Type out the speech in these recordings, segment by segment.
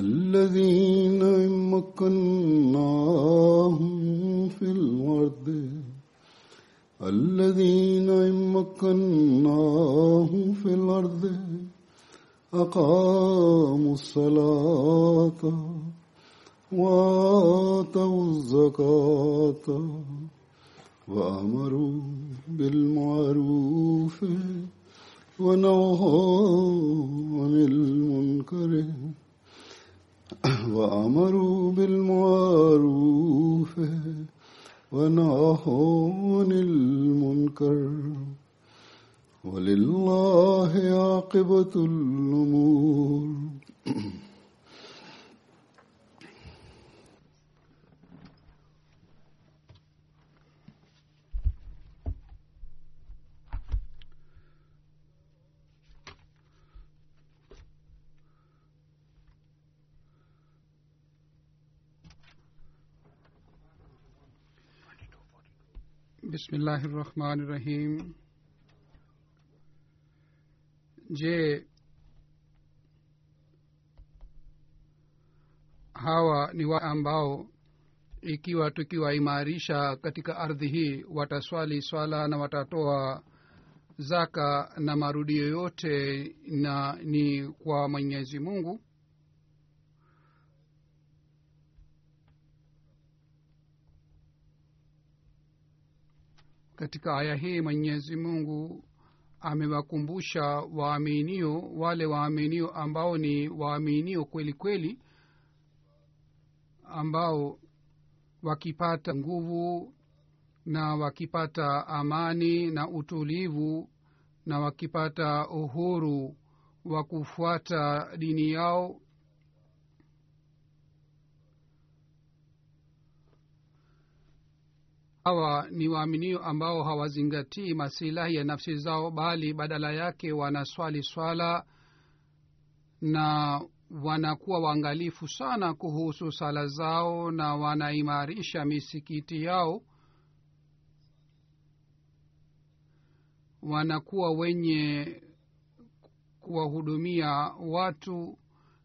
الذين مكناهم في الأرض. الذين مكناهم في الأرض. أقاموا الصلاة وآتوا الزكاة وأمروا بالمعروف ونهوا عن المنكر. وأمروا بالمعروف ونهوا عن المنكر ولله عاقبة الأمور bismillahi rahmani rahim je hawa ni wa ambao ikiwa tukiwaimarisha katika ardhi hii wataswali swala na watatoa zaka na marudio yote na ni kwa mwenyezi mungu katika aya hii mwenyezi mungu amewakumbusha waaminio wale waaminio ambao ni waaminio kweli kweli ambao wakipata nguvu na wakipata amani na utulivu na wakipata uhuru wa kufuata dini yao hawa ni waaminio ambao hawazingatii masilahi ya nafsi zao bali badala yake wanaswali swala na wanakuwa waangalifu sana kuhusu sala zao na wanaimarisha misikiti yao. Wanakuwa wenye kuwahudumia watu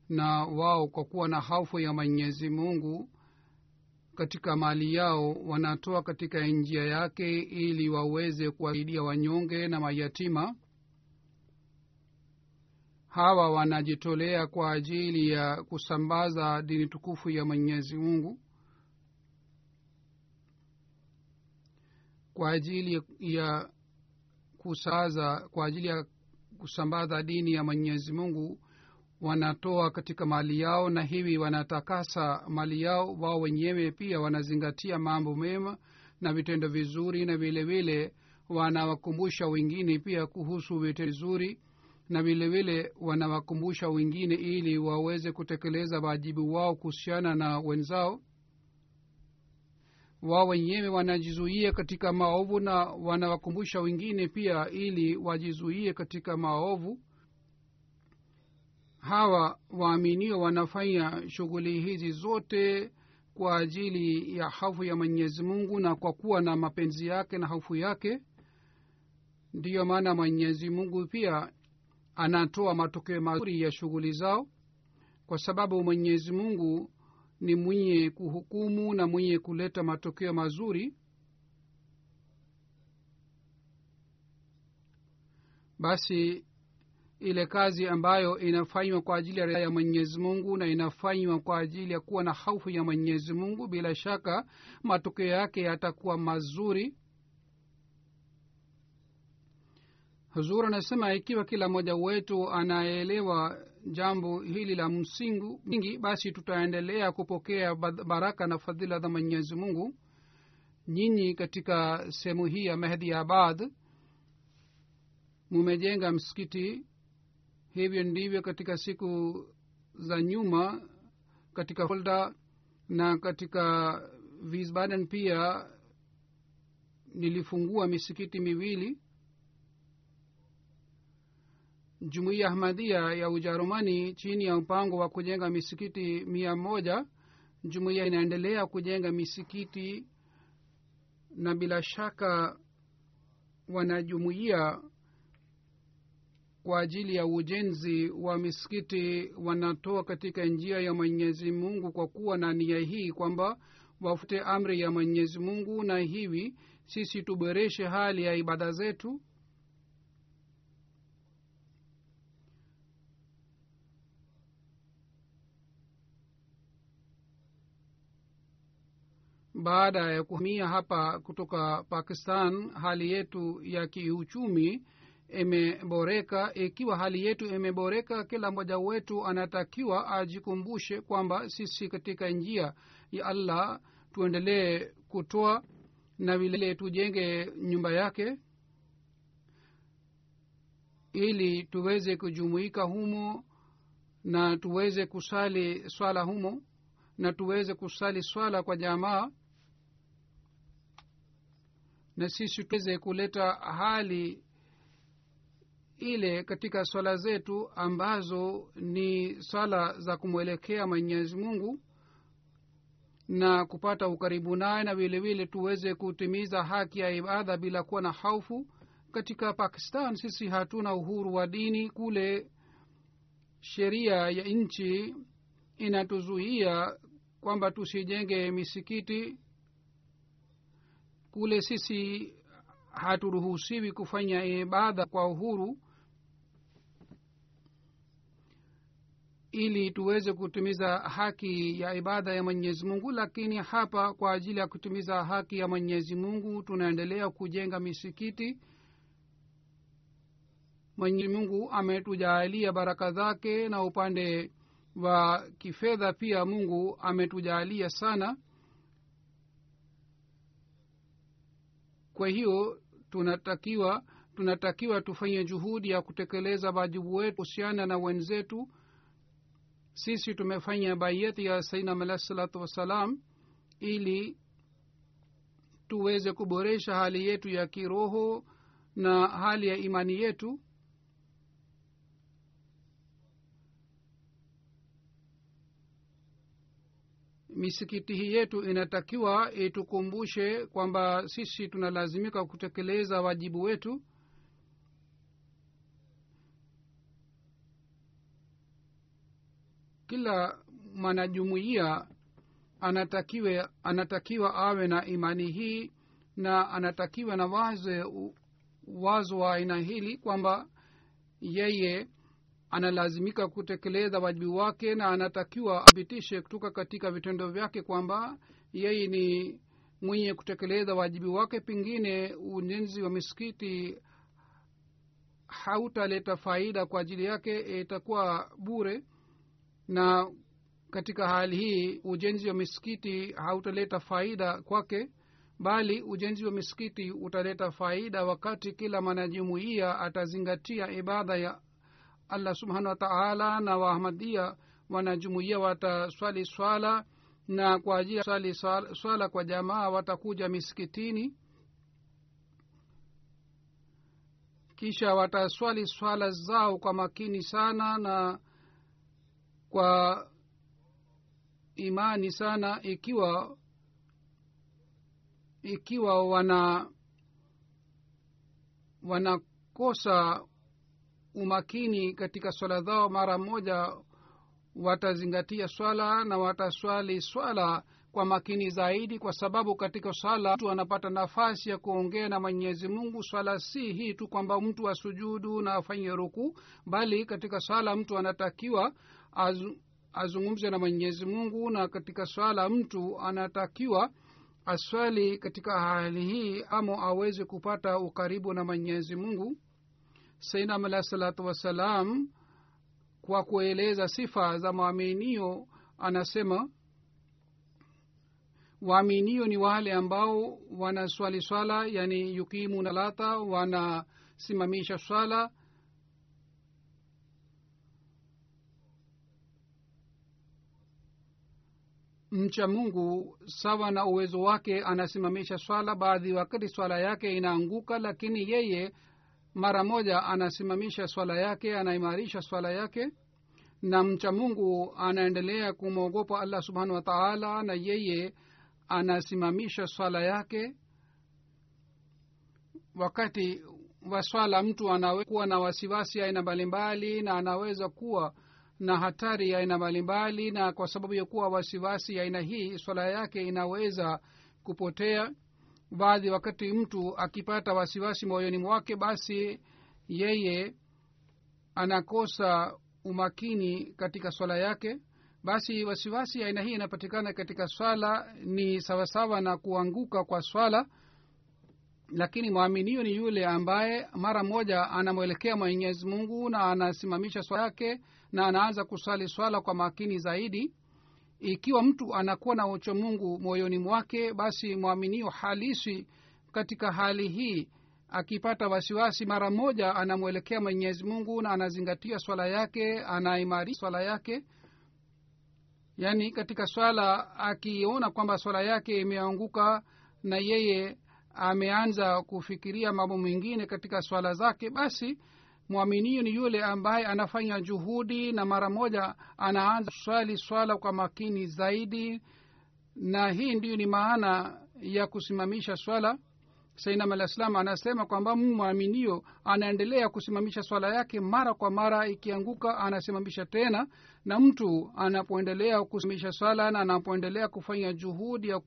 na wao kwa kuwa na hofu ya mwenyezi mungu katika mali yao wanatoa katika njia yake ili waweze kuwasaidia wanyonge na mayatima. Hawa wanajitolea kwa ajili ya kusambaza dini tukufu ya mwenyezi mungu kwa ajili ya kusaza kwa ajili ya kusambaza dini ya mwenyezi mungu wanatoa katika mali yao na hivi wanatakasa mali yao wao wenyewe pia wanazingatia mambo mema na vitendo vizuri na vile vile wanawakumbusha wengine pia kuhusu vitendo vizuri na vile vile wanawakumbusha wengine ili waweze kutekeleza wajibu wao kuhusiana na wenzao. Wao wenyewe wanajizuia katika maovu na wanawakumbusha wengine pia ili wajizuie katika maovu hawa waaminio wanafanya shughuli hizi zote kwa ajili ya hofu ya mwenyezi mungu na kwa kuwa na mapenzi yake na hofu yake. Ndiyo maana mwenyezi mungu pia anatoa matokeo mazuri ya shughuli zao kwa sababu mwenyezi mungu ni mwenye kuhukumu na mwenye kuleta matokeo mazuri. Basi ile kazi ambayo inafanywa kwa ajili ya ya mwenyezi mungu na inafanywa kwa ajili ya kuwa na haufu ya mwenyezi mungu. Bila shaka matokeo yake yatakuwa mazuri. Huzur anasema ikiwa kila mmoja wetu anaelewa jambo hili la msingu mingi basi tutaendelea kupokea baraka na fadhila za mwenyezi mungu. Nyinyi katika sehemu hii ya mehdi abad mumejenga msikiti hivyo ndivyo katika siku za nyuma katika folda na katika visbaden pia nilifungua misikiti miwili jumuiya ahmadia ya ujerumani chini ya mpango wa kujenga misikiti mia moja. Jumuiya inaendelea kujenga misikiti na bila shaka wanajumuiya kwa ajili ya ujenzi wa misikiti wanatoa katika njia ya mwenyezi mungu kwa kuwa na nia hii kwamba wafute amri ya mwenyezi mungu na hivi sisi tuboreshe hali ya ibada zetu. Baada ya kuhamia hapa kutoka pakistan hali yetu ya kiuchumi imeboreka ikiwa hali yetu imeboreka kila mmoja wetu anatakiwa ajikumbushe kwamba sisi katika njia ya allah tuendelee kutoa na vilevile tujenge nyumba yake ili tuweze kujumuika humo na tuweze kusali swala humo na tuweze kusali swala kwa jamaa na sisi tuweze kuleta hali ile katika swala zetu ambazo ni swala za kumwelekea mwenyezi mungu na kupata ukaribu naye na vile vile tuweze kutimiza haki ya ibada bila kuwa na haufu. Katika pakistan sisi hatuna uhuru wa dini. Kule sheria ya nchi inatuzuia kwamba tusijenge misikiti. Kule sisi haturuhusiwi kufanya ibada kwa uhuru ili tuweze kutimiza haki ya ibada ya mwenyezi mungu lakini hapa kwa ajili ya kutimiza haki ya mwenyezi mungu tunaendelea kujenga misikiti. Mwenyezi mungu ametujaalia baraka zake na upande wa kifedha pia mungu ametujaalia sana. Kwa hiyo tunatakiwa tunatakiwa tufanye juhudi ya kutekeleza wajibu wetu kuhusiana na wenzetu sisi tumefanya baiyati ya sainam alah salatu wassalam ili tuweze kuboresha hali yetu ya kiroho na hali ya imani yetu. Misikiti hii yetu inatakiwa itukumbushe kwamba sisi tunalazimika kutekeleza wajibu wetu kila mwanajumuiya anatakiwe anatakiwa awe na imani hii na anatakiwa na waze wazo wa aina hili kwamba yeye analazimika kutekeleza wajibu wake na anatakiwa apitishe kutoka katika vitendo vyake kwamba yeye ni mwenye kutekeleza wajibu wake. Pengine ujenzi wa misikiti hautaleta faida kwa ajili yake itakuwa bure na katika hali hii ujenzi wa misikiti hautaleta faida kwake bali ujenzi wa misikiti utaleta faida wakati kila mwanajumuiya atazingatia ibada ya allah subhanahu wa taala na waahmadia wanajumuia wataswali swala na kwa ajili ya swali swala kwa jamaa watakuja misikitini. Kisha wataswali swala zao kwa makini sana na kwa imani sana ikiwa ikiwa wana wanakosa umakini katika swala zao mara moja watazingatia swala na wataswali swala kwa makini zaidi kwa sababu katika swala mtu anapata nafasi ya kuongea na mwenyezi mungu. Swala si hii tu kwamba mtu asujudu na afanye ruku bali katika swala mtu anatakiwa azu, azungumze na mwenyezi mungu na katika swala mtu anatakiwa aswali katika hali hii amo aweze kupata ukaribu na mwenyezi mungu. Sainam alahi salatu wassalam kwa kueleza sifa za waaminio anasema waaminio ni wale ambao wanaswali swala yani yukimu nalata wanasimamisha swala mcha mungu sawa na uwezo wake anasimamisha swala baadhi wakati swala yake inaanguka lakini yeye mara moja anasimamisha swala yake anaimarisha swala yake na mcha mungu anaendelea kumwogopa allah subhanahu wa taala na yeye anasimamisha swala yake. Wakati wa swala mtu anaweza kuwa na wasiwasi aina mbalimbali na anaweza kuwa na hatari ya aina mbalimbali na kwa sababu ya kuwa wasiwasi aina hii swala yake inaweza kupotea. Baadhi wakati mtu akipata wasiwasi moyoni mwake basi yeye anakosa umakini katika swala yake. Basi wasiwasi aina hii inapatikana katika swala ni sawasawa na kuanguka kwa swala. Lakini mwaminio ni yule ambaye mara moja anamwelekea mwenyezi mungu na anasimamisha swala yake na anaanza kusali swala kwa makini zaidi. Ikiwa mtu anakuwa na uchomungu moyoni mwake basi mwaminio halisi katika hali hii. Akipata wasiwasi mara moja anamwelekea mwenyezi mungu na anazingatia swala yake anaimarisha swala yake. Yaani katika swala akiona kwamba swala yake imeanguka na yeye ameanza kufikiria mambo mengine katika swala zake basi mwaminio ni yule ambaye anafanya juhudi na mara moja anaanza swali swala kwa makini zaidi. Na hii ndiyo ni maana ya kusimamisha swala. Sainam alah anasema kwamba mwaminio anaendelea kusimamisha swala yake mara kwa mara ikianguka anasimamisha tena. Na mtu anapoendelea kusimamisha swala na anapoendelea kufanya juhudi ya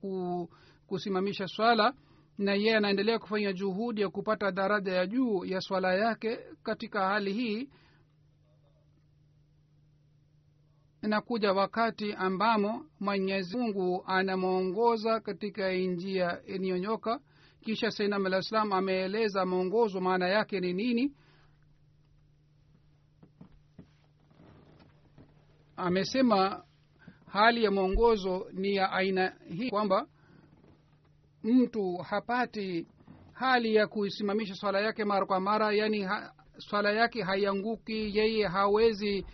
kusimamisha swala na yeye anaendelea kufanya juhudi ya kupata daraja ya juu ya swala yake katika hali hii inakuja wakati ambamo mwenyezi mungu anamwongoza katika njia iliyonyoka. Kisha sainam alah salam ameeleza mwongozo maana yake ni nini. Amesema hali ya mwongozo ni ya aina hii kwamba mtu hapati hali ya kuisimamisha swala yake mara kwa mara yani ha, swala yake haianguki yeye hawezi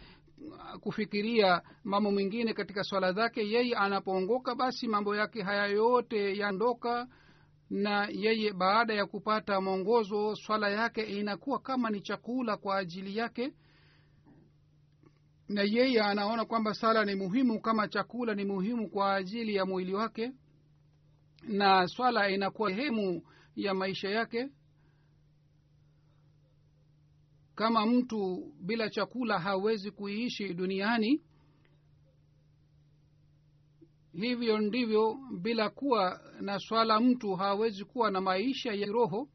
kufikiria mambo mwingine katika swala zake. Yeye anapoongoka basi mambo yake haya yote yandoka na yeye baada ya kupata mwongozo swala yake inakuwa kama ni chakula kwa ajili yake. Na yeye anaona kwamba sala ni muhimu kama chakula ni muhimu kwa ajili ya mwili wake na swala inakuwa sehemu ya maisha yake. Kama mtu bila chakula hawezi kuiishi duniani hivyo ndivyo bila kuwa na swala mtu hawezi kuwa na maisha ya roho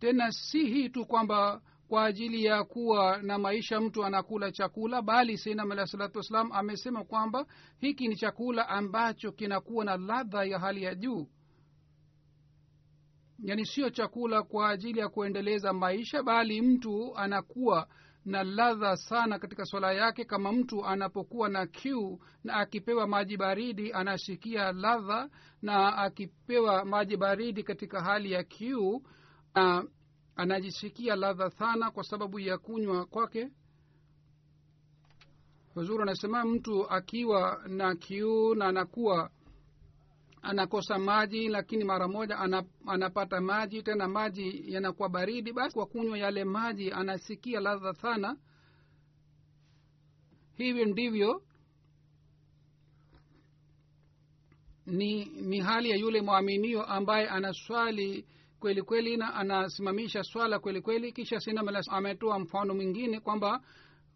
tena si hii tu kwamba kwa ajili ya kuwa na maisha mtu anakula chakula bali seinam alah salatu wassalam amesema kwamba hiki ni chakula ambacho kinakuwa na ladha ya hali ya juu. Yani sio chakula kwa ajili ya kuendeleza maisha bali mtu anakuwa na ladha sana katika swala yake. Kama mtu anapokuwa na kiu na akipewa maji baridi anasikia ladha na akipewa maji baridi katika hali ya kiu na anajisikia ladha sana kwa sababu ya kunywa kwake. Huzuru anasema mtu akiwa na kiu na anakuwa anakosa maji lakini mara moja anapata maji tena maji yanakuwa baridi basi kwa kunywa yale maji anasikia ladha sana. Hivyo ndivyo ni ni hali ya yule mwaminio ambaye anaswali kweli kweli na anasimamisha swala kweli kweli kisha sinam ametoa mfano mwingine kwamba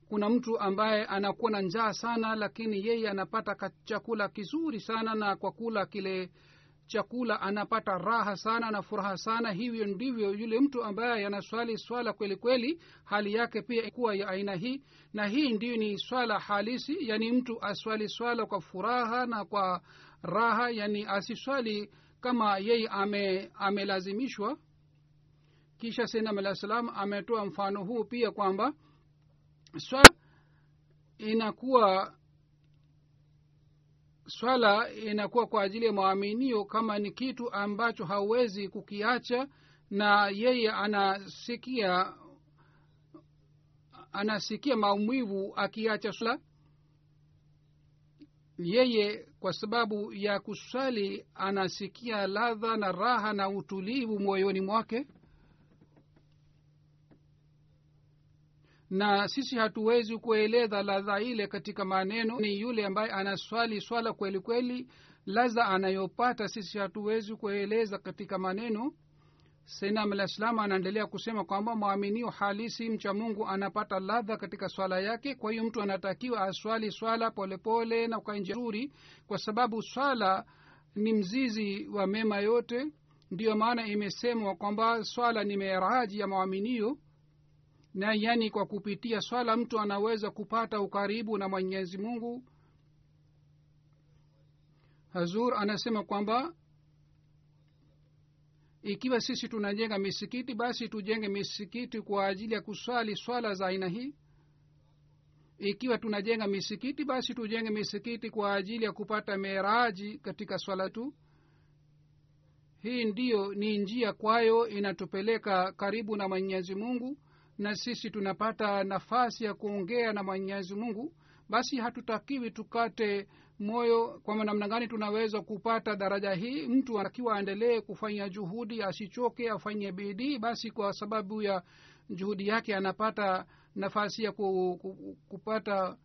kuna mtu ambaye anakuwa na njaa sana lakini yeye anapata chakula kizuri sana na kwa kula kile chakula anapata raha sana na furaha sana. Hivyo ndivyo yule mtu ambaye anaswali swala kweli kweli hali yake pia kuwa ya aina hii na hii ndiyo ni swala halisi yani mtu aswali swala kwa furaha na kwa raha yani asiswali kama yeye ame amelazimishwa. Kisha senam alah salam ametoa mfano huu pia kwamba swa inakuwa swala inakuwa kwa ajili ya mwaminio kama ni kitu ambacho hauwezi kukiacha na yeye anasikia anasikia maumivu akiacha swala yeye kwa sababu ya kuswali anasikia ladha na raha na utulivu moyoni mwake. Na sisi hatuwezi kueleza ladha ile katika maneno. Ni yule ambaye anaswali swala kweli kweli ladha anayopata sisi hatuwezi kueleza katika maneno senam alah anaendelea kusema kwamba mwaminio halisi mcha mungu anapata ladha katika swala yake kwa hiyo mtu anatakiwa aswali swala polepole pole na kwa nzuri kwa sababu swala ni mzizi wa mema yote. Ndiyo maana imesemwa kwamba swala ni meraji ya mwaminio na yani kwa kupitia swala mtu anaweza kupata ukaribu na mwenyezi mungu. Hazur anasema kwamba ikiwa sisi tunajenga misikiti basi tujenge misikiti kwa ajili ya kuswali swala za aina hii. Ikiwa tunajenga misikiti basi tujenge misikiti kwa ajili ya kupata meraji katika swala tu. Hii ndiyo ni njia kwayo inatupeleka karibu na mwenyezi mungu na sisi tunapata nafasi ya kuongea na mwenyezi mungu. Basi hatutakiwi tukate moyo kwamba namna gani tunaweza kupata daraja hii. Mtu akiwa aendelee kufanya juhudi asichoke afanye bidii basi kwa sababu ya juhudi yake anapata nafasi ya ku, ku, kupata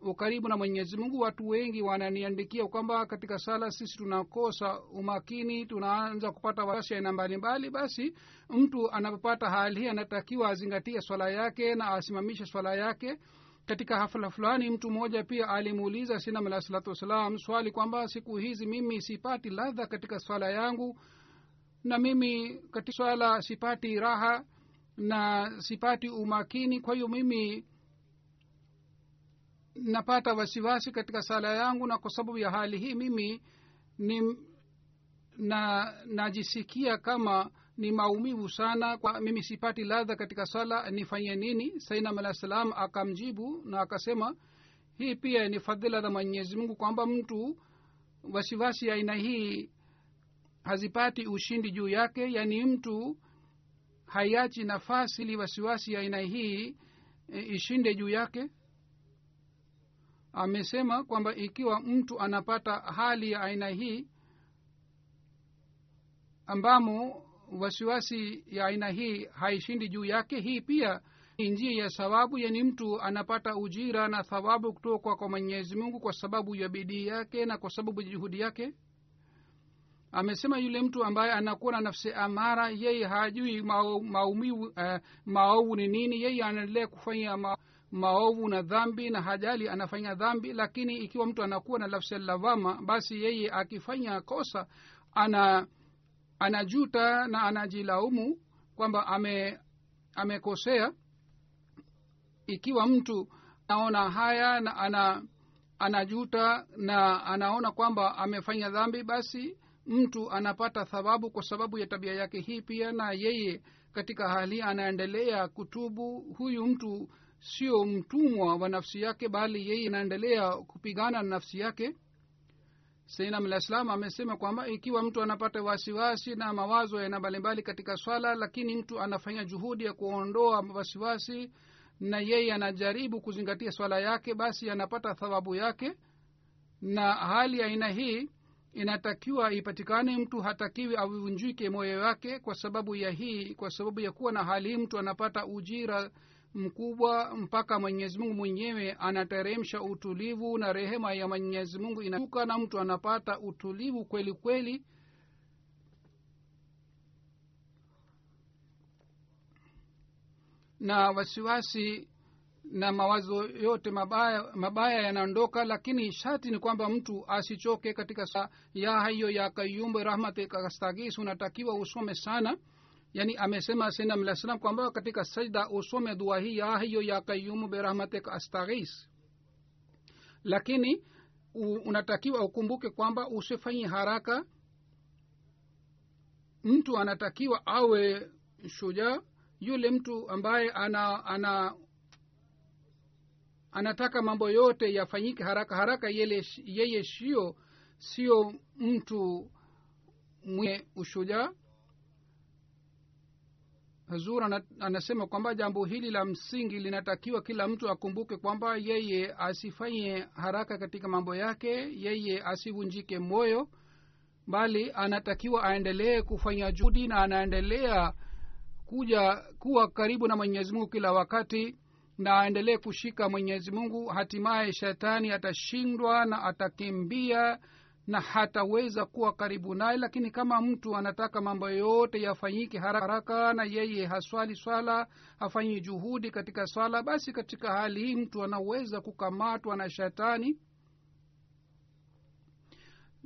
ukaribu na mwenyezi mungu. Watu wengi wananiandikia kwamba katika sala sisi tunakosa umakini tunaanza kupata wasi aina mbalimbali. Basi mtu anapopata hali hii anatakiwa azingatie swala yake na asimamishe swala yake katika hafla fulani mtu mmoja pia alimuuliza sinam alah salatu wassalam swali kwamba siku hizi mimi sipati ladha katika swala yangu na mimi katika swala sipati raha na sipati umakini kwa hiyo mimi napata wasiwasi katika sala yangu na kwa sababu ya hali hii mimi ni na najisikia kama ni maumivu sana kwa mimi sipati ladha katika sala nifanye nini? Sainam alah salam akamjibu na akasema hii pia ni fadhila za mwenyezi mungu kwamba mtu wasiwasi aina hii hazipati ushindi juu yake. Yaani mtu haiachi nafasi ili wasiwasi aina hii e, ishinde juu yake. Amesema kwamba ikiwa mtu anapata hali ya aina hii ambamo wasiwasi ya aina hii haishindi juu yake. Hii pia ni njia ya sababu yani mtu anapata ujira na thawabu kutoka kwa mwenyezi mungu kwa sababu ya bidii yake na kwa sababu ya juhudi yake. Amesema yule mtu ambaye anakuwa na nafsi amara yeye hajui maumivu uh, maovu ni nini. Yeye anaendelea kufanya ma, maovu na dhambi na hajali anafanya dhambi lakini ikiwa mtu anakuwa na nafsi lavama basi yeye akifanya kosa ana anajuta na anajilaumu kwamba ame amekosea. Ikiwa mtu anaona haya na ana anajuta na anaona kwamba amefanya dhambi basi mtu anapata thawabu kwa sababu ya tabia yake hii pia na yeye katika hali anaendelea kutubu. Huyu mtu sio mtumwa wa nafsi yake bali yeye anaendelea kupigana na nafsi yake salam amesema kwamba ikiwa mtu anapata wasiwasi na mawazo ya aina mbalimbali katika swala lakini mtu anafanya juhudi ya kuondoa wasiwasi na yeye anajaribu kuzingatia swala yake basi anapata thawabu yake. Na hali ya aina hii inatakiwa ipatikane mtu hatakiwi avunjike moyo wake kwa sababu ya hii kwa sababu ya kuwa na hali hii mtu anapata ujira mkubwa mpaka mwenyezi mungu mwenyewe anateremsha utulivu na rehema ya mwenyezi mungu inashuka na mtu anapata utulivu kweli kweli. Na wasiwasi na mawazo yote mabaya mabaya yanaondoka lakini shati ni kwamba mtu asichoke katika sa ya hayo ya kayumbe rahmatikastagis unatakiwa usome sana yani amesema sena mla salam kwamba katika sajda usome dua hii ya hiyo ya kayumu berahmatik astaghis. Lakini unatakiwa ukumbuke kwamba usifanye haraka. Mtu anatakiwa awe shujaa yule mtu ambaye ana ana anataka mambo yote yafanyike haraka haraka yele, yeye sio sio mtu mwenye ushujaa hazur anasema kwamba jambo hili la msingi linatakiwa kila mtu akumbuke kwamba yeye asifanye haraka katika mambo yake yeye asivunjike moyo bali anatakiwa aendelee kufanya juhudi na anaendelea kuja kuwa karibu na mwenyezi mungu kila wakati na aendelee kushika mwenyezi mungu. Hatimaye shetani atashindwa na atakimbia na hataweza kuwa karibu naye lakini kama mtu anataka mambo yote yafanyike haraka na yeye haswali swala hafanyi juhudi katika swala basi katika hali hii mtu anaweza kukamatwa na shetani.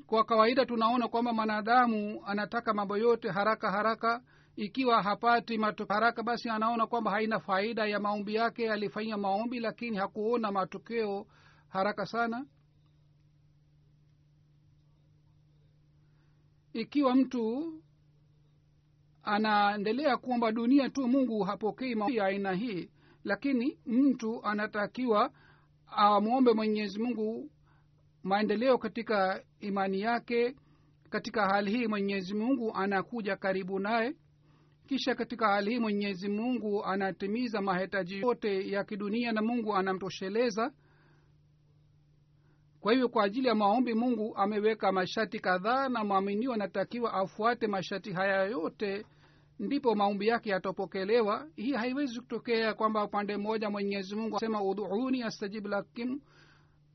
Kwa kawaida tunaona kwamba mwanadamu anataka mambo yote haraka haraka. Ikiwa hapati matokeo haraka basi anaona kwamba haina faida ya maombi yake alifanyia maombi lakini hakuona matokeo haraka sana ikiwa mtu anaendelea kuomba dunia tu mungu hapokei ya aina hii. Lakini mtu anatakiwa amwombe mwenyezi mungu maendeleo katika imani yake. Katika hali hii mwenyezi mungu anakuja karibu naye. Kisha katika hali hii mwenyezi mungu anatimiza mahitaji yote ya kidunia na mungu anamtosheleza kwa hivyo kwa ajili ya maombi mungu ameweka mashati kadhaa na mwaminio anatakiwa afuate mashati haya yote ndipo maombi yake yatapokelewa. Hii haiwezi kutokea kwamba upande mmoja mwenyezi mungu asema udhuuni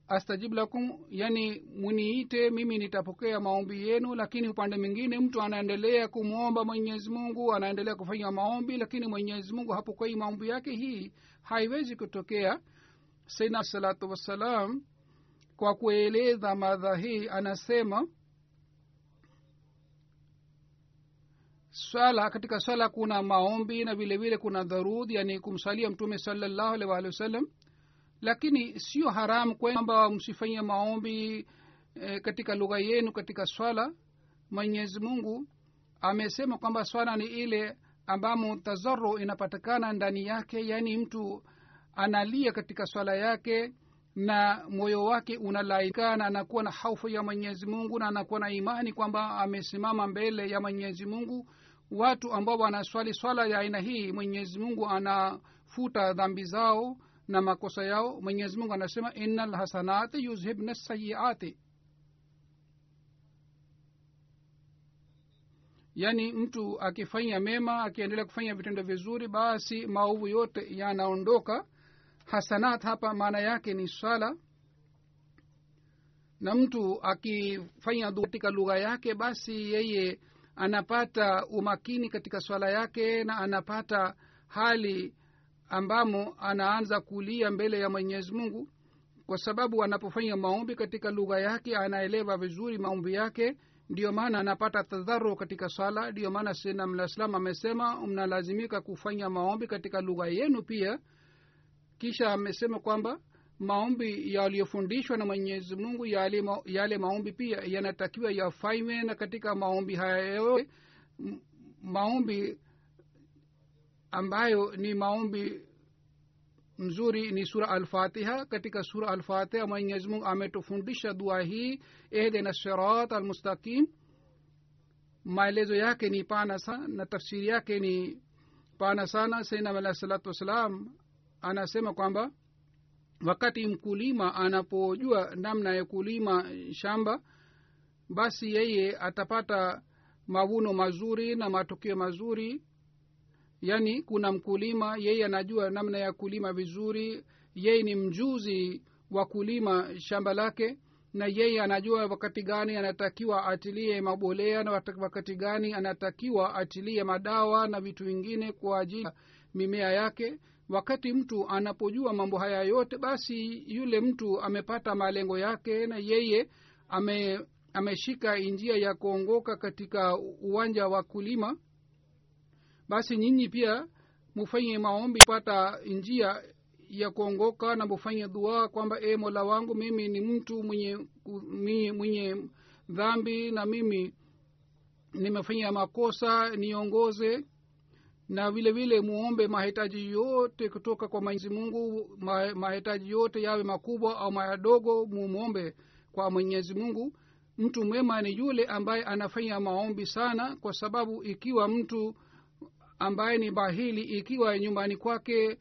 astajib lakum yani muniite mimi nitapokea maombi yenu. Lakini upande mwingine mtu anaendelea kumwomba mwenyezi mungu anaendelea kufanya maombi lakini mwenyezi mungu hapokei maombi yake. Hii haiwezi kutokea. Saina salatu wassalam kwa kueleza madha hii anasema swala katika swala kuna maombi na vile vile kuna dharudh yani kumsalia mtume salallahu alaihi waalihi wasallam. Lakini sio haramu kwamba msifanyie maombi e, katika lugha yenu katika swala. Mwenyezi mungu amesema kwamba swala ni ile ambamo tazaro inapatikana ndani yake yaani mtu analia katika swala yake na moyo wake unalaikana anakuwa na haufu ya mwenyezi mungu na anakuwa na imani kwamba amesimama mbele ya mwenyezi mungu. Watu ambao wanaswali swala ya aina hii mwenyezi mungu anafuta dhambi zao na makosa yao. Mwenyezi mungu anasema ina lhasanati yuzhibna sayiati yaani mtu akifanya mema akiendelea kufanya vitendo vizuri basi maovu yote yanaondoka hasanat hapa maana yake ni swala na mtu akifanya katika lugha yake basi yeye anapata umakini katika swala yake na anapata hali ambamo anaanza kulia mbele ya mwenyezi mungu. Kwa sababu anapofanya maombi katika lugha yake anaelewa vizuri maombi yake ndiyo maana anapata tadharu katika swala ndiyo maana sinamlaslam amesema mnalazimika kufanya maombi katika lugha yenu pia kisha amesema kwamba maombi yaliyofundishwa na mwenyezi mungu yale, ma, yale maombi pia yanatakiwa yafanywe na katika maombi haya yote maombi ambayo ni maombi mzuri ni sura alfatiha. Katika sura alfatiha mwenyezi mungu ametufundisha dua hii ehdena sirat almustaqim. Maelezo yake ni pana sana na tafsiri yake ni pana sana. Sainam alahi salatu wassalam anasema kwamba wakati mkulima anapojua namna ya kulima shamba basi yeye atapata mavuno mazuri na matokeo mazuri. Yaani kuna mkulima yeye anajua namna ya kulima vizuri yeye ni mjuzi wa kulima shamba lake na yeye anajua wakati gani anatakiwa atilie mabolea na wakati gani anatakiwa atilie madawa na vitu vingine kwa ajili mimea yake. Wakati mtu anapojua mambo haya yote basi yule mtu amepata malengo yake na yeye ame ameshika njia ya kuongoka katika uwanja wa kulima. Basi nyinyi pia mufanye maombi pata njia ya kuongoka na mufanye dua kwamba e mola wangu mimi ni mtu mwenye mwenye, mwenye dhambi na mimi nimefanya makosa niongoze na vile vile muombe mahitaji yote kutoka kwa mwenyezi mungu ma, mahitaji yote yawe makubwa au mayadogo mumwombe kwa mwenyezi mungu. Mtu mwema ni yule ambaye anafanya maombi sana kwa sababu ikiwa mtu ambaye ni bahili ikiwa nyumbani kwake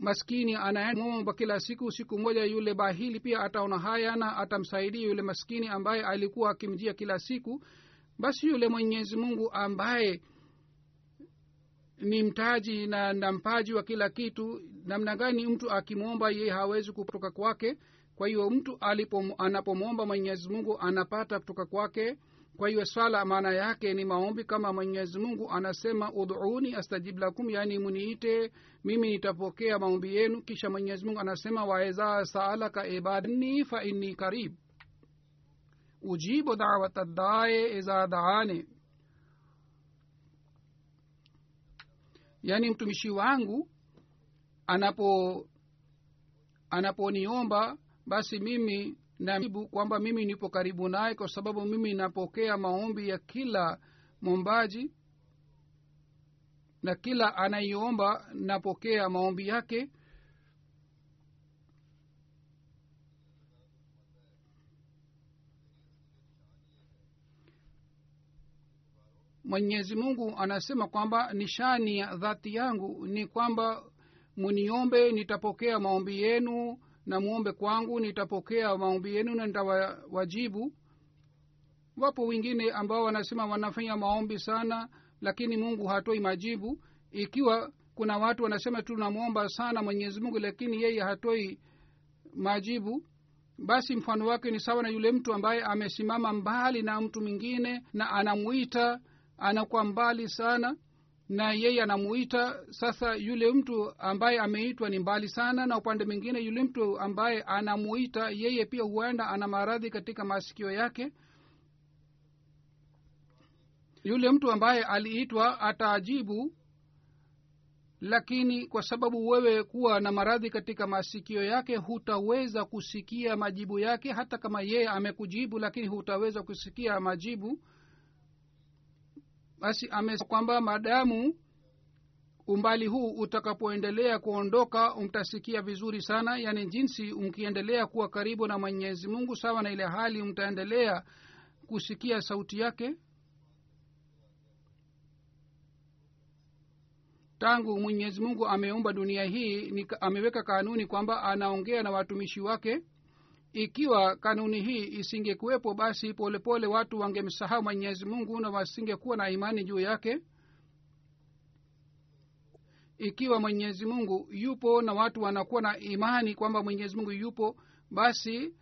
maskini anaomba kila siku siku moja yule bahili pia ataona haya na atamsaidia yule maskini ambaye alikuwa akimjia kila siku basi yule mwenyezi mungu ambaye ni mtaji na, na mpaji wa kila kitu. Namna gani mtu akimwomba yeye hawezi kutoka kwake. Kwa hiyo mtu alipo anapomwomba mwenyezi mungu anapata kutoka kwake. Kwa hiyo swala maana yake ni maombi. Kama mwenyezi mungu anasema udhuuni astajib lakum yaani muniite mimi nitapokea maombi yenu. Kisha mwenyezi mungu anasema waeza saalaka ibadni fa inni karib ujibu dawata dae iza daane yaani mtumishi wangu anapo anaponiomba basi mimi najibu kwamba mimi nipo karibu naye kwa sababu mimi napokea maombi ya kila mwombaji na kila anaiomba napokea maombi yake mwenyezi mungu anasema kwamba nishani ya dhati yangu ni kwamba muniombe nitapokea maombi yenu na muombe kwangu nitapokea maombi yenu na nitawajibu. Wapo wengine ambao wanasema wanafanya maombi sana lakini mungu hatoi majibu. Ikiwa kuna watu wanasema tunamwomba sana mwenyezi mungu lakini yeye hatoi majibu basi mfano wake ni sawa na yule mtu ambaye amesimama mbali na mtu mwingine na anamwita anakuwa mbali sana na yeye anamuita sasa yule mtu ambaye ameitwa ni mbali sana na upande mwingine yule mtu ambaye anamuita yeye pia huenda ana maradhi katika masikio yake. Yule mtu ambaye aliitwa ataajibu lakini kwa sababu wewe kuwa na maradhi katika masikio yake hutaweza kusikia majibu yake. Hata kama yeye amekujibu lakini hutaweza kusikia majibu basi amesema kwamba madamu umbali huu utakapoendelea kuondoka mtasikia vizuri sana yaani jinsi mkiendelea kuwa karibu na mwenyezi mungu sawa na ile hali mtaendelea kusikia sauti yake. Tangu mwenyezi mungu ameumba dunia hii ameweka kanuni kwamba anaongea na watumishi wake ikiwa kanuni hii isingekuwepo basi polepole pole watu wangemsahau mwenyezi mungu na wasingekuwa na imani juu yake. Ikiwa mwenyezi mungu yupo na watu wanakuwa na imani kwamba mwenyezi mungu yupo basi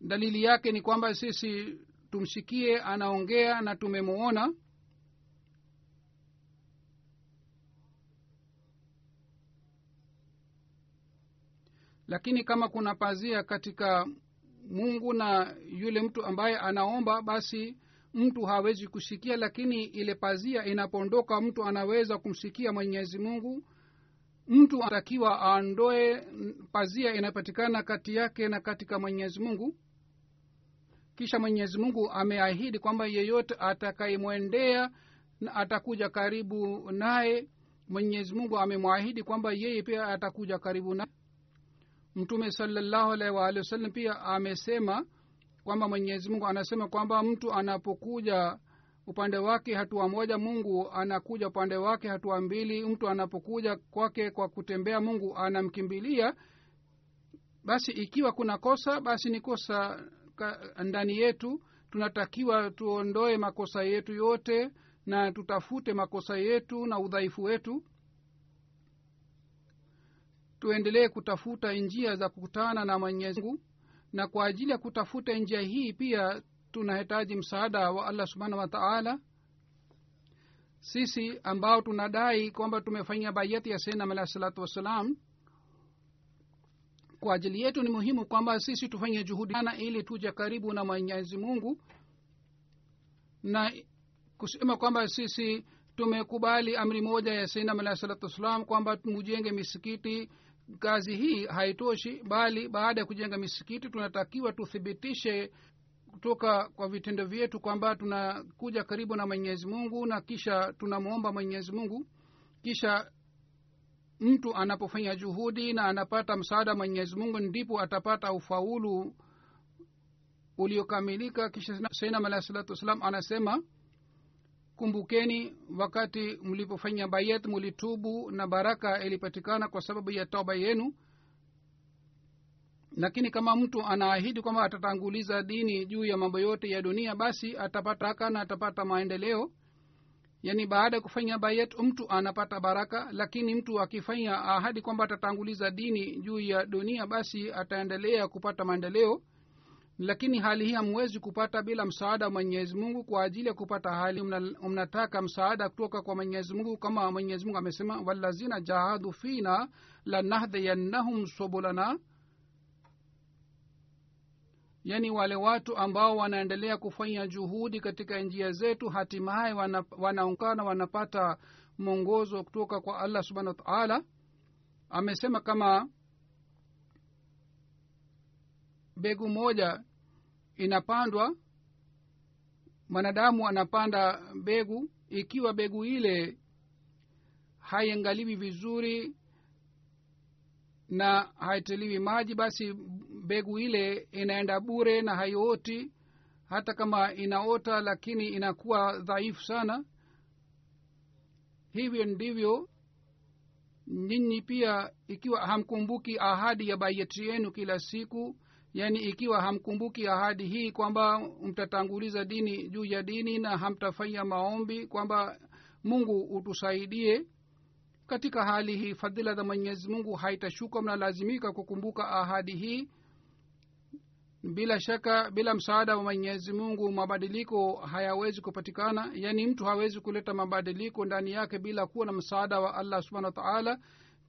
dalili yake ni kwamba sisi tumsikie anaongea na tumemuona lakini kama kuna pazia katika mungu na yule mtu ambaye anaomba basi mtu hawezi kusikia. Lakini ile pazia inapoondoka mtu anaweza kumsikia mwenyezi mungu. Mtu anatakiwa aondoe pazia inapatikana kati yake na katika mwenyezi mungu. Kisha mwenyezi mungu ameahidi kwamba yeyote atakayemwendea na atakuja karibu naye mwenyezi mungu amemwahidi kwamba yeye pia atakuja karibu naye mtume salallahu alaihi waalihi wasallam pia amesema kwamba mwenyezi mungu anasema kwamba mtu anapokuja upande wake hatua moja mungu anakuja upande wake hatua mbili. Mtu anapokuja kwake kwa kutembea mungu anamkimbilia. Basi ikiwa kuna kosa basi ni kosa ndani yetu. Tunatakiwa tuondoe makosa yetu yote na tutafute makosa yetu na udhaifu wetu tuendelee kutafuta njia za kukutana na mwenyezimungu na kwa ajili ya kutafuta njia hii pia tunahitaji msaada wa allah subhanahu wataala sisi ambao tunadai kwamba tumefanyia bayati ya senam alahi salatu wassalam kwa ajili yetu ni muhimu kwamba sisi tufanye juhudi sana ili tuje karibu na mwenyezi mungu. Na kusema kwamba sisi tumekubali amri moja ya senam alahi salatu wassalam kwamba mujenge misikiti kazi hii haitoshi bali baada ya kujenga misikiti tunatakiwa tuthibitishe kutoka kwa vitendo vyetu kwamba tunakuja karibu na mwenyezi mungu na kisha tunamwomba mwenyezi mungu. Kisha mtu anapofanya juhudi na anapata msaada mwenyezi mungu ndipo atapata ufaulu uliokamilika. Kisha sainam alahi salatu wassalam anasema kumbukeni wakati mlipofanya bayet mulitubu na baraka ilipatikana kwa sababu ya toba yenu. Lakini kama mtu anaahidi kwamba atatanguliza dini juu ya mambo yote ya dunia basi atapata raka na atapata maendeleo. Yaani baada ya kufanya bayet mtu anapata baraka. Lakini mtu akifanya ahadi kwamba atatanguliza dini juu ya dunia basi ataendelea kupata maendeleo lakini hali hii hamwezi kupata bila msaada wa mwenyezi mungu kwa ajili ya kupata hali. Mnataka msaada kutoka kwa mwenyezi mungu kama mwenyezi mungu amesema walazina jahadu fina lanahdhiyannahum subulana. Yani wale watu ambao wanaendelea kufanya juhudi katika njia zetu hatimaye wanaungana wanapata mwongozo kutoka kwa allah subhanahu wa taala. Amesema kama begu moja inapandwa mwanadamu anapanda mbegu ikiwa begu ile haiangaliwi vizuri na haitiliwi maji basi mbegu ile inaenda bure na haioti. Hata kama inaota lakini inakuwa dhaifu sana. Hivyo ndivyo nyinyi pia ikiwa hamkumbuki ahadi ya bayeti yenu kila siku yaani ikiwa hamkumbuki ahadi hii kwamba mtatanguliza dini juu ya dini na hamtafanya maombi kwamba mungu utusaidie katika hali hii fadhila za mwenyezi mungu haitashuka mnalazimika kukumbuka ahadi hii. Bila shaka bila msaada wa mwenyezi mungu mabadiliko hayawezi kupatikana. Yaani mtu hawezi kuleta mabadiliko ndani yake bila kuwa na msaada wa allah subhana wa taala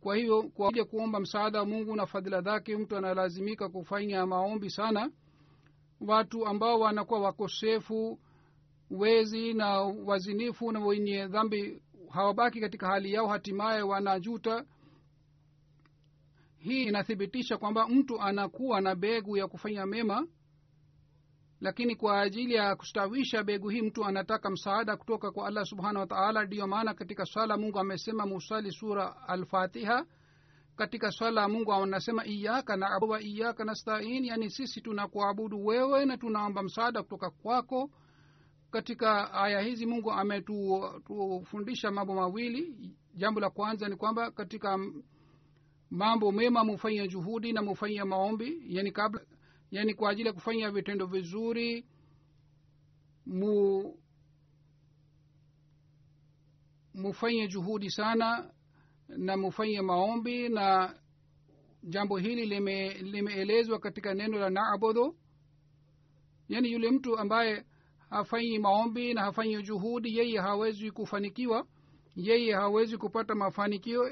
kwa hiyo kwa kuja kuomba msaada wa mungu na fadhila zake mtu analazimika kufanya maombi sana. Watu ambao wanakuwa wakosefu wezi na wazinifu na wenye dhambi hawabaki katika hali yao hatimaye wanajuta. Hii inathibitisha kwamba mtu anakuwa na begu ya kufanya mema lakini kwa ajili ya kustawisha begu hii mtu anataka msaada kutoka kwa allah subhanahu wataala ndiyo maana katika swala mungu amesema musali sura alfatiha katika swala mungu anasema iyaka naabudu wa iyaka nastain yani sisi tunakuabudu wewe na tunaomba msaada kutoka kwako. Katika aya hizi mungu ametufundisha mambo mawili. Jambo la kwanza ni kwamba katika mambo mema mufanye juhudi na mufanye maombi yani kabla yani kwa ajili ya kufanya vitendo vizuri mu mufanye juhudi sana na mufanye maombi na jambo hili limeelezwa lime katika neno la naabudu yani yule mtu ambaye hafanyi maombi na hafanyi juhudi yeye hawezi kufanikiwa yeye hawezi kupata mafanikio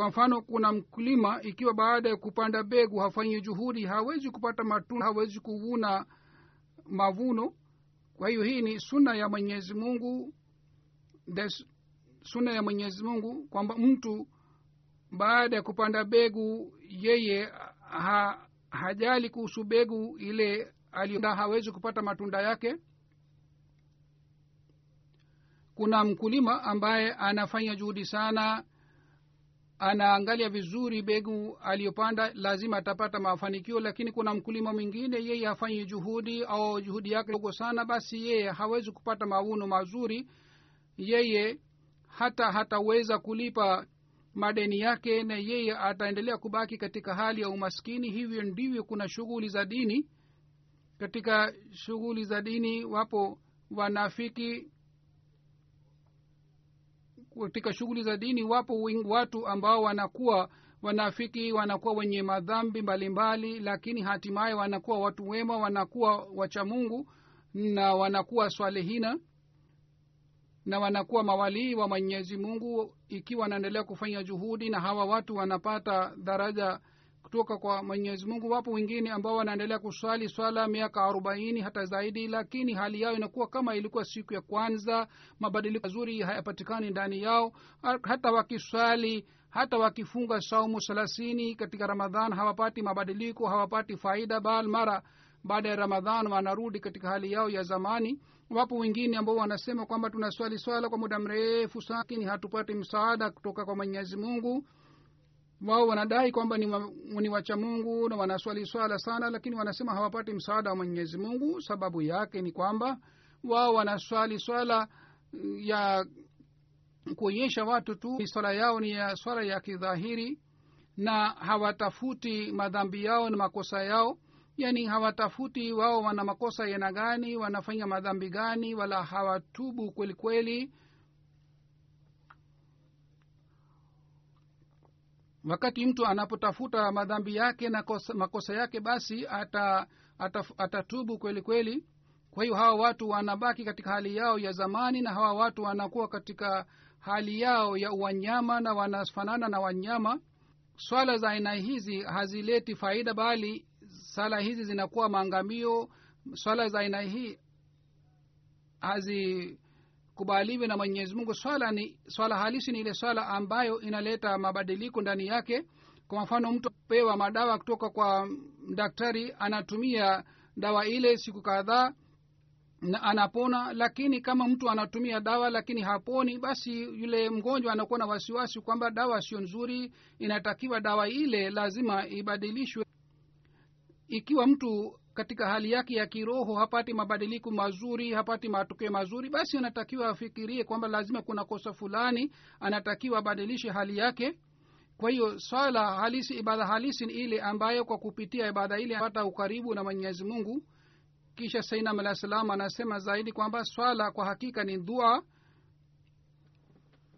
kwa mfano kuna mkulima ikiwa baada ya kupanda begu hafanyi juhudi hawezi kupata matunda hawezi kuvuna mavuno. Kwa hiyo hii ni suna ya mwenyezi mungu Des, suna ya mwenyezi mungu kwamba mtu baada ya kupanda begu yeye ha, hajali kuhusu begu ile aliyoda hawezi kupata matunda yake. Kuna mkulima ambaye anafanya juhudi sana anaangalia vizuri begu aliyopanda lazima atapata mafanikio lakini kuna mkulima mwingine yeye hafanyi juhudi au juhudi yake dogo sana basi yeye hawezi kupata mavuno mazuri. Yeye hata hataweza kulipa madeni yake na yeye ataendelea kubaki katika hali ya umaskini. Hivyo ndivyo kuna shughuli za dini. Katika shughuli za dini wapo wanafiki katika shughuli za dini wapo watu ambao wanakuwa wanafiki wanakuwa wenye madhambi mbalimbali lakini hatimaye wanakuwa watu wema wanakuwa wacha mungu na wanakuwa swalihina na wanakuwa mawalii wa mwenyezi mungu. Ikiwa wanaendelea kufanya juhudi na hawa watu wanapata daraja kutoka kwa mwenyezi mungu. Wapo wengine ambao wanaendelea kuswali swala miaka arobaini hata zaidi lakini hali yao inakuwa kama ilikuwa siku ya kwanza. Mabadiliko mazuri hayapatikani ndani yao. Ha- hata wakiswali hata wakifunga saumu thelathini katika ramadhan hawapati mabadiliko hawapati faida bal mara baada ya ramadhan wanarudi katika hali yao ya zamani. Wapo wengine ambao wanasema kwamba tunaswali swala kwa muda mrefu lakini hatupati msaada kutoka kwa mwenyezi mungu wao wanadai kwamba ni, wa, ni wacha mungu na wanaswali swala sana lakini wanasema hawapati msaada wa mwenyezi mungu. Sababu yake ni kwamba wao wanaswali swala mm, ya kuonyesha watu tu ni swala yao ni ya swala ya kidhahiri na hawatafuti madhambi yao na makosa yao. Yani hawatafuti wao wana makosa yana gani wanafanya madhambi gani wala hawatubu kwelikweli kweli wakati mtu anapotafuta madhambi yake na kosa, makosa yake basi ata, ata, atatubu kweli kweli. Kwa hiyo hawa watu wanabaki katika hali yao ya zamani na hawa watu wanakuwa katika hali yao ya wanyama na wanafanana na wanyama. Swala za aina hizi hazileti faida bali sala hizi zinakuwa maangamio. Swala za aina hii hazikubaliwi na mwenyezi mungu swala ni swala halisi ni ile swala ambayo inaleta mabadiliko ndani yake. Kwa mfano mtu pewa madawa kutoka kwa daktari anatumia dawa ile siku kadhaa na anapona. Lakini kama mtu anatumia dawa lakini haponi basi yule mgonjwa anakuwa na wasiwasi kwamba dawa sio nzuri inatakiwa dawa ile lazima ibadilishwe. Ikiwa mtu katika hali yake ya kiroho hapati mabadiliko mazuri hapati matokeo mazuri basi anatakiwa afikirie kwamba lazima kuna kosa fulani anatakiwa abadilishe hali yake. Kwa hiyo swala halisi ibada halisi ni ile ambayo kwa kupitia ibada ile pata ukaribu na mwenyezi mungu. Kisha sainam alah salam anasema zaidi kwamba swala kwa hakika ni dua.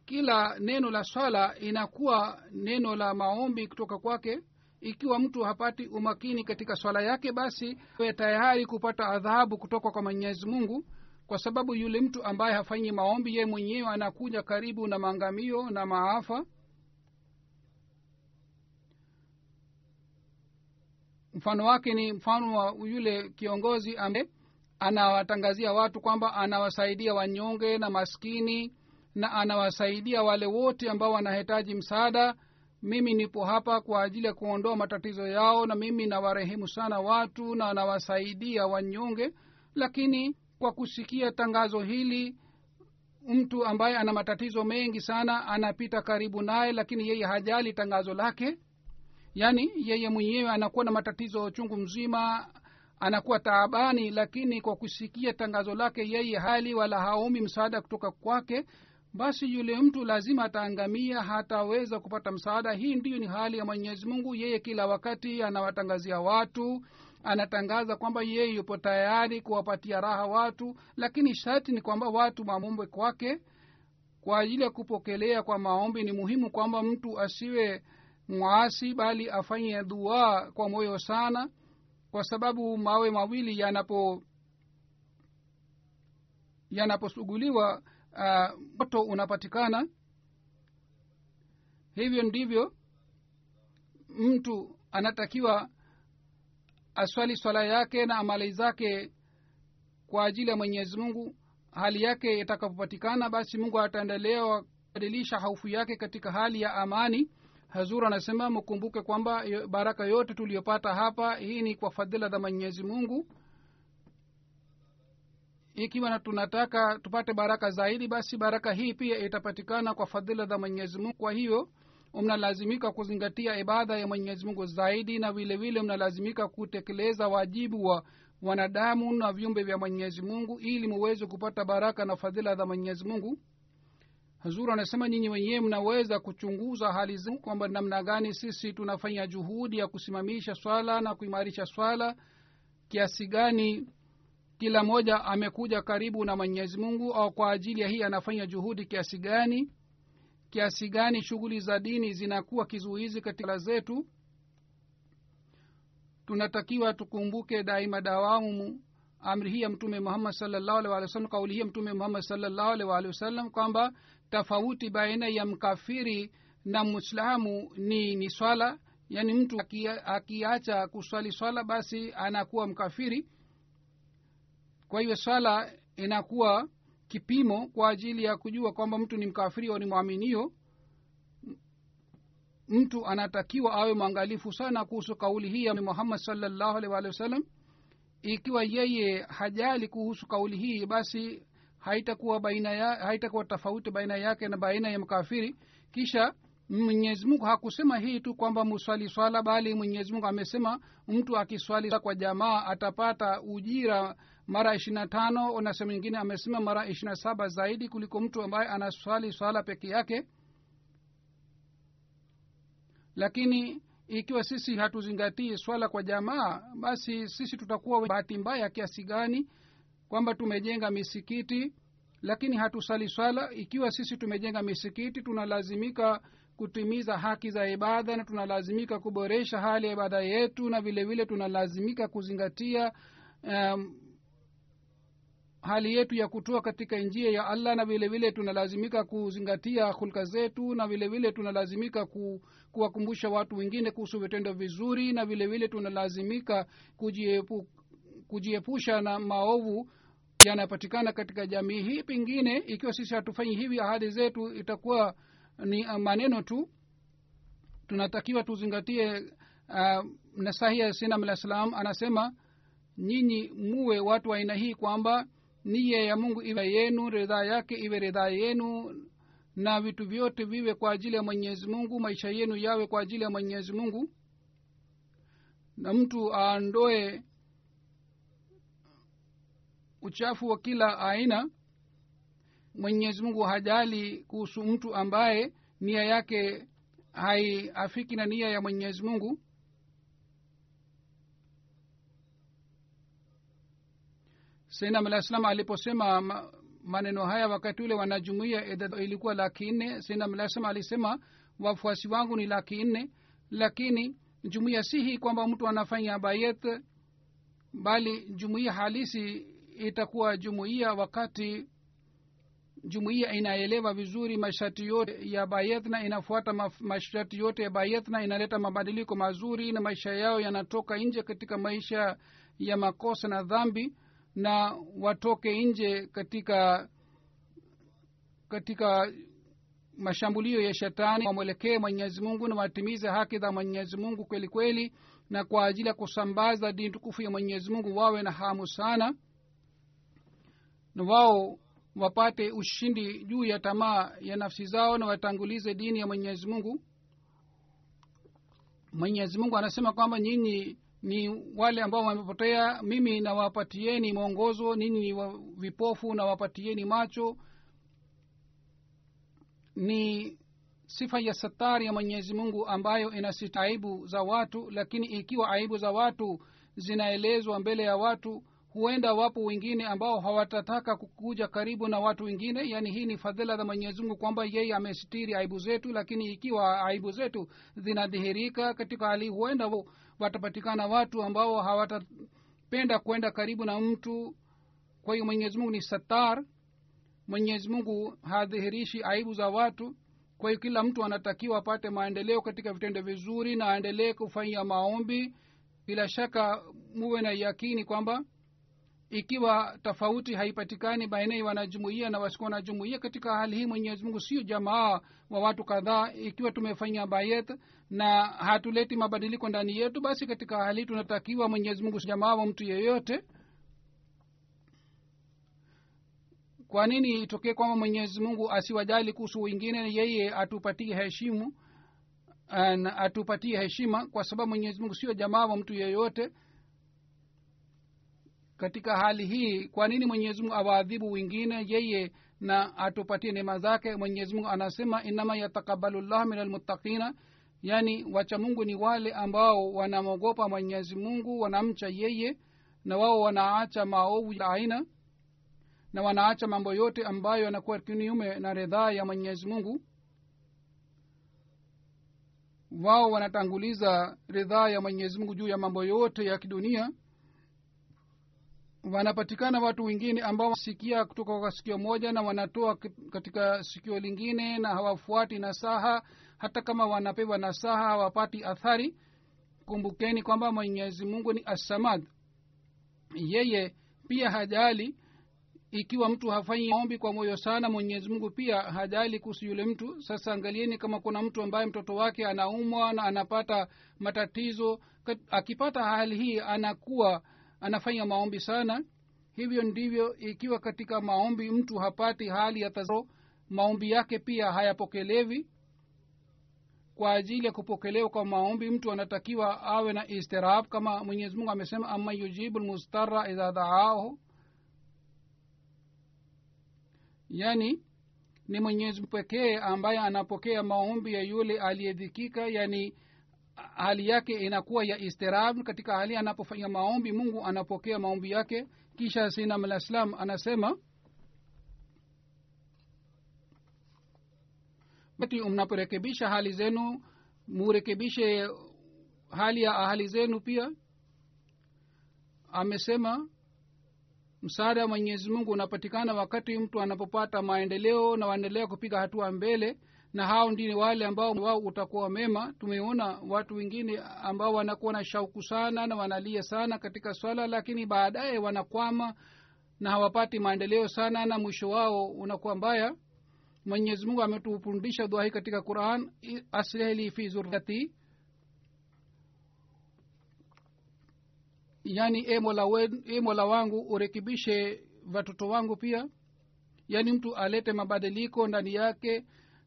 Kila neno la swala inakuwa neno la maombi kutoka kwake ikiwa mtu hapati umakini katika swala yake basi we tayari kupata adhabu kutoka kwa mwenyezi mungu kwa sababu yule mtu ambaye hafanyi maombi yeye mwenyewe anakuja karibu na maangamio na maafa. Mfano wake ni mfano wa yule kiongozi ambaye anawatangazia watu kwamba anawasaidia wanyonge na maskini na anawasaidia wale wote ambao wanahitaji msaada mimi nipo hapa kwa ajili ya kuondoa matatizo yao na mimi nawarehemu sana watu na nawasaidia wanyonge. Lakini kwa kusikia tangazo hili mtu ambaye ana matatizo mengi sana anapita karibu naye lakini yeye hajali tangazo lake. Yaani yeye mwenyewe anakuwa na matatizo chungu mzima anakuwa taabani lakini kwa kusikia tangazo lake yeye hali wala haumi msaada kutoka kwake basi yule mtu lazima ataangamia hataweza kupata msaada. Hii ndiyo ni hali ya mwenyezi mungu. Yeye kila wakati anawatangazia watu anatangaza kwamba yeye yupo tayari kuwapatia raha watu lakini sharti ni kwamba watu mamombe kwake. Kwa ajili ya kupokelea kwa maombi ni muhimu kwamba mtu asiwe mwasi bali afanye dua kwa moyo sana kwa sababu mawe mawili yanapo yanaposuguliwa moto uh, unapatikana. Hivyo ndivyo mtu anatakiwa aswali swala yake na amali zake kwa ajili ya mwenyezi mungu. Hali yake itakapopatikana basi mungu ataendelea kubadilisha haufu yake katika hali ya amani. Hazur anasema mkumbuke kwamba baraka yote tuliyopata hapa hii ni kwa fadhila za mwenyezi mungu ikiwa na tunataka tupate baraka zaidi basi baraka hii pia itapatikana kwa fadhila za mwenyezi mungu. Kwa hiyo mnalazimika kuzingatia ibada ya mwenyezi mungu zaidi na vile vile mnalazimika kutekeleza wajibu wa wanadamu na viumbe vya mwenyezi mungu ili muweze kupata baraka na fadhila za mwenyezi mungu. Hazur anasema nyinyi wenyewe mnaweza kuchunguza hali zenu kwamba namna gani sisi tunafanya juhudi ya kusimamisha swala na kuimarisha swala kiasi gani kila mmoja amekuja karibu na mwenyezi mungu au kwa ajili ya hii anafanya juhudi kiasi gani? Kiasi gani shughuli za dini zinakuwa kizuizi katika zetu? Tunatakiwa tukumbuke daima dawamu amri hii ya mtume muhammad salllahu alih kauli hii ya mtume muhammad salllahu alih wasallam kwamba tofauti baina ya mkafiri na mwislamu ni ni swala. Yaani mtu akiacha kuswali swala basi anakuwa mkafiri kwa hiyo swala inakuwa kipimo kwa ajili ya kujua kwamba mtu ni mkafiri au ni mwaminio mtu anatakiwa awe mwangalifu sana kuhusu kauli hii ya muhammad salllahu alih wa sallam ikiwa yeye hajali kuhusu kauli hii basi haitakuwa baina ya haitakuwa tofauti baina yake na baina ya mkafiri. Kisha mwenyezi mungu hakusema hii tu kwamba muswali swala bali mwenyezi mungu amesema mtu akiswali kwa jamaa atapata ujira mara ishirina tano na sehemu nyingine amesema mara ishirina saba zaidi kuliko mtu ambaye anaswali swala peke yake. Lakini ikiwa sisi hatuzingatii swala kwa jamaa basi sisi tutakuwa bahati mbaya kiasi gani kwamba tumejenga misikiti. Lakini hatusali swala ikiwa sisi tumejenga misikiti tunalazimika kutimiza haki za ibada na tunalazimika kuboresha hali ya ibada yetu na vile vile tunalazimika kuzingatia um, hali yetu ya kutoa katika njia ya allah na vile vile tunalazimika kuzingatia hulka zetu na vile vile tunalazimika ku, kuwakumbusha watu wengine kuhusu vitendo vizuri na vile vile tunalazimika kujiepu, kujiepusha na maovu yanayopatikana katika jamii hii. Pengine ikiwa sisi hatufanyi hivi ahadi zetu itakuwa ni maneno tu. Tunatakiwa tuzingatie uh, nasahi ya sinam alah salam anasema nyinyi muwe watu wa aina hii kwamba niya ya mungu iwe yenu ridhaa yake iwe ridhaa yenu na vitu vyote viwe kwa ajili ya mwenyezi mungu maisha yenu yawe kwa ajili ya mwenyezi mungu. Na mtu aandoe uchafu wa kila aina mwenyezi mungu hajali kuhusu mtu ambaye nia yake haiafiki na nia ya mwenyezi mungu sainam alah salam aliposema maneno haya wakati ule wanajumuia ilikuwa laki nne seinam alah salam alisema wafuasi wangu ni laki nne. Lakini jumuiya si hii kwamba mtu anafanya bayet bali jumuiya halisi itakuwa jumuiya wakati jumuiya inaelewa vizuri masharti yote ya bayet na inafuata masharti yote ya bayet na inaleta mabadiliko mazuri na maisha yao yanatoka nje katika maisha ya makosa na dhambi na watoke nje katika katika mashambulio ya shetani wamwelekee mwenyezi mungu na watimize haki za mwenyezi mungu kweli kweli na kwa ajili ya kusambaza dini tukufu ya mwenyezi mungu wawe na hamu sana na wao wapate ushindi juu ya tamaa ya nafsi zao na watangulize dini ya mwenyezi mungu. Mwenyezi mungu anasema kwamba nyinyi ni wale ambao wamepotea mimi nawapatieni mwongozo ninyi ni vipofu nawapatieni macho. Ni sifa ya satari ya mwenyezi mungu ambayo inasita aibu za watu lakini ikiwa aibu za watu zinaelezwa mbele ya watu huenda wapo wengine ambao hawatataka kukuja karibu na watu wengine. Yaani hii ni fadhila za mwenyezimungu kwamba yeye amesitiri aibu zetu lakini ikiwa aibu zetu zinadhihirika katika hali huenda watapatikana watu ambao hawatapenda kwenda karibu na mtu. Kwa hiyo mwenyezi mungu ni satar. Mwenyezi mungu hadhihirishi aibu za watu. Kwa hiyo kila mtu anatakiwa apate maendeleo katika vitendo vizuri na aendelee kufanya maombi. Bila shaka muwe na yakini kwamba ikiwa tofauti haipatikani baina ya wanajumuia na wasikuwa wanajumuia katika hali hii mwenyezi mungu sio jamaa wa watu kadhaa. Ikiwa tumefanya bayet na hatuleti mabadiliko ndani yetu basi katika hali hii tunatakiwa mwenyezi mungu jamaa wa mtu yeyote. Kwa nini itokee kwamba mwenyezi mungu asiwajali kuhusu wengine? Yeye atupatie heshimu atupatie heshima kwa sababu mwenyezi mungu sio jamaa wa mtu yeyote katika hali hii kwa nini mwenyezi mungu awaadhibu wengine yeye na atupatie neema zake? Mwenyezi mungu anasema inama yatakabalu llah min almuttaqina yaani wachamungu ni wale ambao wanamwogopa mwenyezi mungu wanamcha yeye na wao wanaacha maovu ya aina na wanaacha mambo yote ambayo yanakuwa kinyume na ridhaa ya mwenyezi mungu. Wao wanatanguliza ridhaa ya mwenyezi mungu juu ya mambo yote ya kidunia wanapatikana watu wengine ambao wasikia kutoka kwa sikio moja na wanatoa katika sikio lingine na hawafuati nasaha. Hata kama wanapewa nasaha hawapati athari. Kumbukeni kwamba mwenyezi mungu ni assamad. Yeye pia hajali ikiwa mtu hafanyi maombi kwa moyo sana mwenyezi mungu pia hajali kuhusu yule mtu. Sasa angalieni kama kuna mtu ambaye mtoto wake anaumwa na anapata matatizo. Akipata hali hii anakuwa anafanya maombi sana. Hivyo ndivyo ikiwa katika maombi mtu hapati hali ya tazo maombi yake pia hayapokelewi. Kwa ajili ya kupokelewa kwa maombi mtu anatakiwa awe na istirab kama mwenyezi mungu amesema ama yujibu lmustara idha daahu. Yani ni mwenyezi pekee ambaye anapokea maombi ya yule aliyedhikika yani hali yake inakuwa ya istirab katika hali anapofanya maombi mungu anapokea maombi yake. Kisha sinam alah anasema wakati mnaporekebisha hali zenu murekebishe hali ya ahali zenu pia. Amesema msaada wa mwenyezi mungu unapatikana wakati mtu anapopata maendeleo na waendelea kupiga hatua mbele na hao ndio wale ambao wao utakuwa mema. Tumeona watu wengine ambao wanakuwa na shauku sana na wanalia sana katika swala lakini baadaye wanakwama na hawapati maendeleo sana na mwisho wao unakuwa mbaya. Mwenyezi mungu ametufundisha dua hii katika quran aslihli fi zurriyati. Yaani e e mola wangu urekebishe watoto wangu pia. Yaani mtu alete mabadiliko ndani yake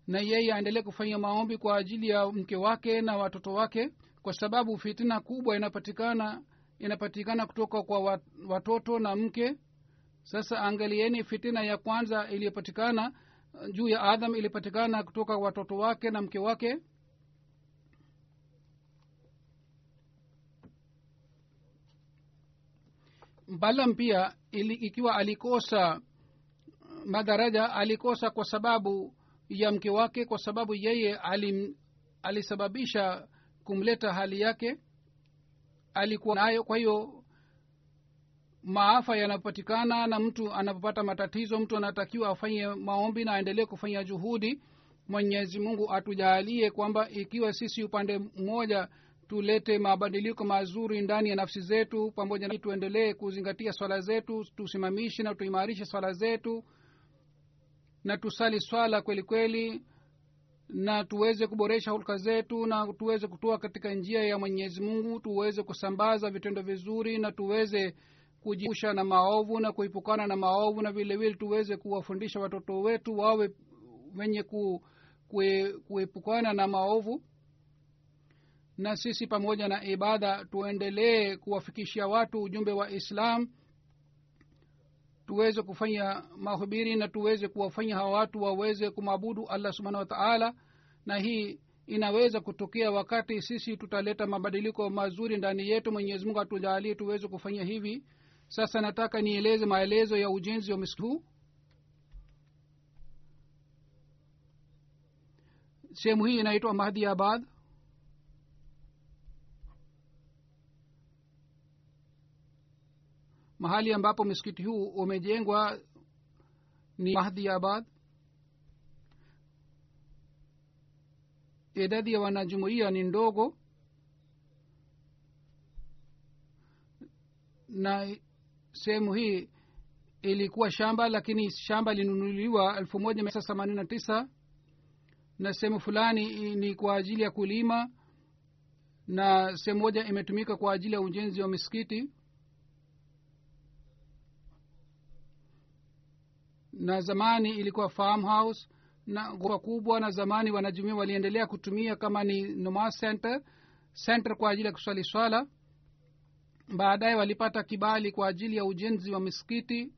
na yeye aendelee kufanya maombi kwa ajili ya mke wake na watoto wake kwa sababu fitina kubwa inapatikana inapatikana kutoka kwa watoto na mke. Sasa angalieni fitina ya kwanza iliyopatikana juu ya adam ilipatikana kutoka watoto wake na mke wake. Balam pia ili, ikiwa alikosa madaraja alikosa kwa sababu ya mke wake kwa sababu yeye alim, alisababisha kumleta hali yake alikuwa nayo. Kwa hiyo maafa yanapatikana na mtu anapopata matatizo mtu anatakiwa afanye maombi na aendelee kufanya juhudi. Mwenyezi mungu atujaalie kwamba ikiwa sisi upande mmoja tulete mabadiliko mazuri ndani ya nafsi zetu pamoja na tuendelee kuzingatia swala zetu tusimamishe na tuimarishe swala zetu na tusali swala kweli kweli na tuweze kuboresha hulka zetu na tuweze kutoa katika njia ya mwenyezi mungu tuweze kusambaza vitendo vizuri na tuweze kujiusha na maovu na kuipukana na maovu na vile vile tuweze kuwafundisha watoto wetu wawe wenye ku, kue, kuepukana na maovu. Na sisi pamoja na ibada tuendelee kuwafikishia watu ujumbe wa islam tuweze kufanya mahubiri na tuweze kuwafanya hawa watu waweze kumwabudu allah subhanahu wa taala na hii inaweza kutokea wakati sisi tutaleta mabadiliko mazuri ndani yetu. Mwenyezi mungu atujalie tuweze kufanya hivi. Sasa nataka nieleze maelezo ya ujenzi wa msikiti huu. Sehemu hii inaitwa mahdiabad mahali ambapo msikiti huu umejengwa ni mahdiabad idadi ya wanajumuia ni ndogo. Na sehemu hii ilikuwa shamba lakini shamba ilinunuliwa elfu moja mia themanini na tisa. Na sehemu fulani ni kwa ajili ya kulima na sehemu moja imetumika kwa ajili ya ujenzi wa misikiti na zamani ilikuwa farmhouse na ghorofa kubwa na zamani wanajumia waliendelea kutumia kama ni nomas center center kwa ajili ya kuswali swala. Baadaye walipata kibali kwa ajili ya ujenzi wa misikiti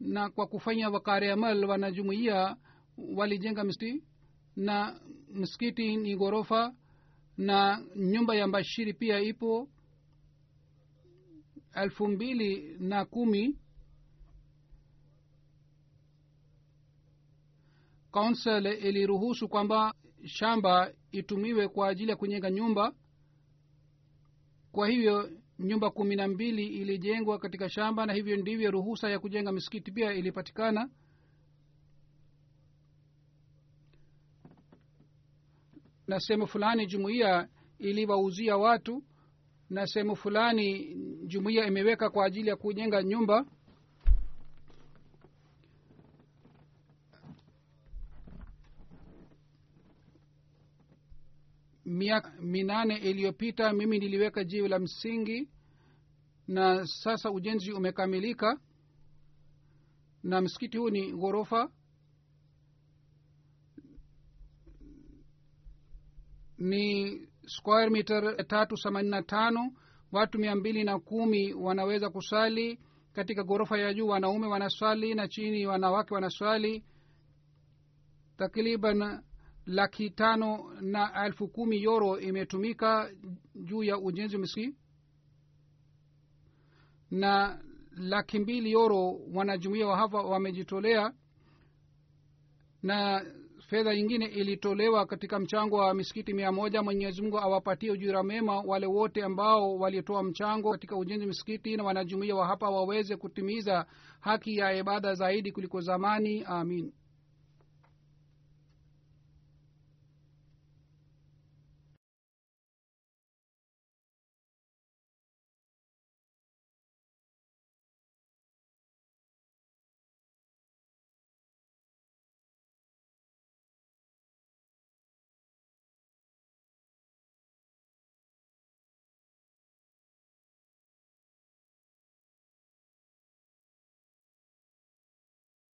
na kwa kufanya wakariamal wanajumuia walijenga misikiti na msikiti ni ghorofa na nyumba ya mbashiri pia ipo. Elfu mbili na kumi council iliruhusu kwamba shamba itumiwe kwa ajili ya kujenga nyumba. Kwa hivyo nyumba kumi na mbili ilijengwa katika shamba na hivyo ndivyo ruhusa ya kujenga misikiti pia ilipatikana. Na sehemu fulani jumuiya iliwauzia watu na sehemu fulani jumuiya imeweka kwa ajili ya kujenga nyumba miaka minane iliyopita mimi niliweka jiwe la msingi na sasa ujenzi umekamilika na msikiti huu ni ghorofa ni square meter tatu themanini na tano. Watu mia mbili na kumi wanaweza kusali. Katika ghorofa ya juu wanaume wanaswali na chini wanawake wanaswali takriban laki tano na elfu kumi yoro imetumika juu ya ujenzi wa misikiti na laki mbili yoro wanajumuia wa hapa wamejitolea na fedha nyingine ilitolewa katika mchango wa misikiti mia moja. Mwenyezi awapatie ujira mema wale wote ambao walitoa mchango katika ujenzi wa misikiti na wanajumuia wa hapa waweze kutimiza haki ya ibada zaidi kuliko zamani. Amin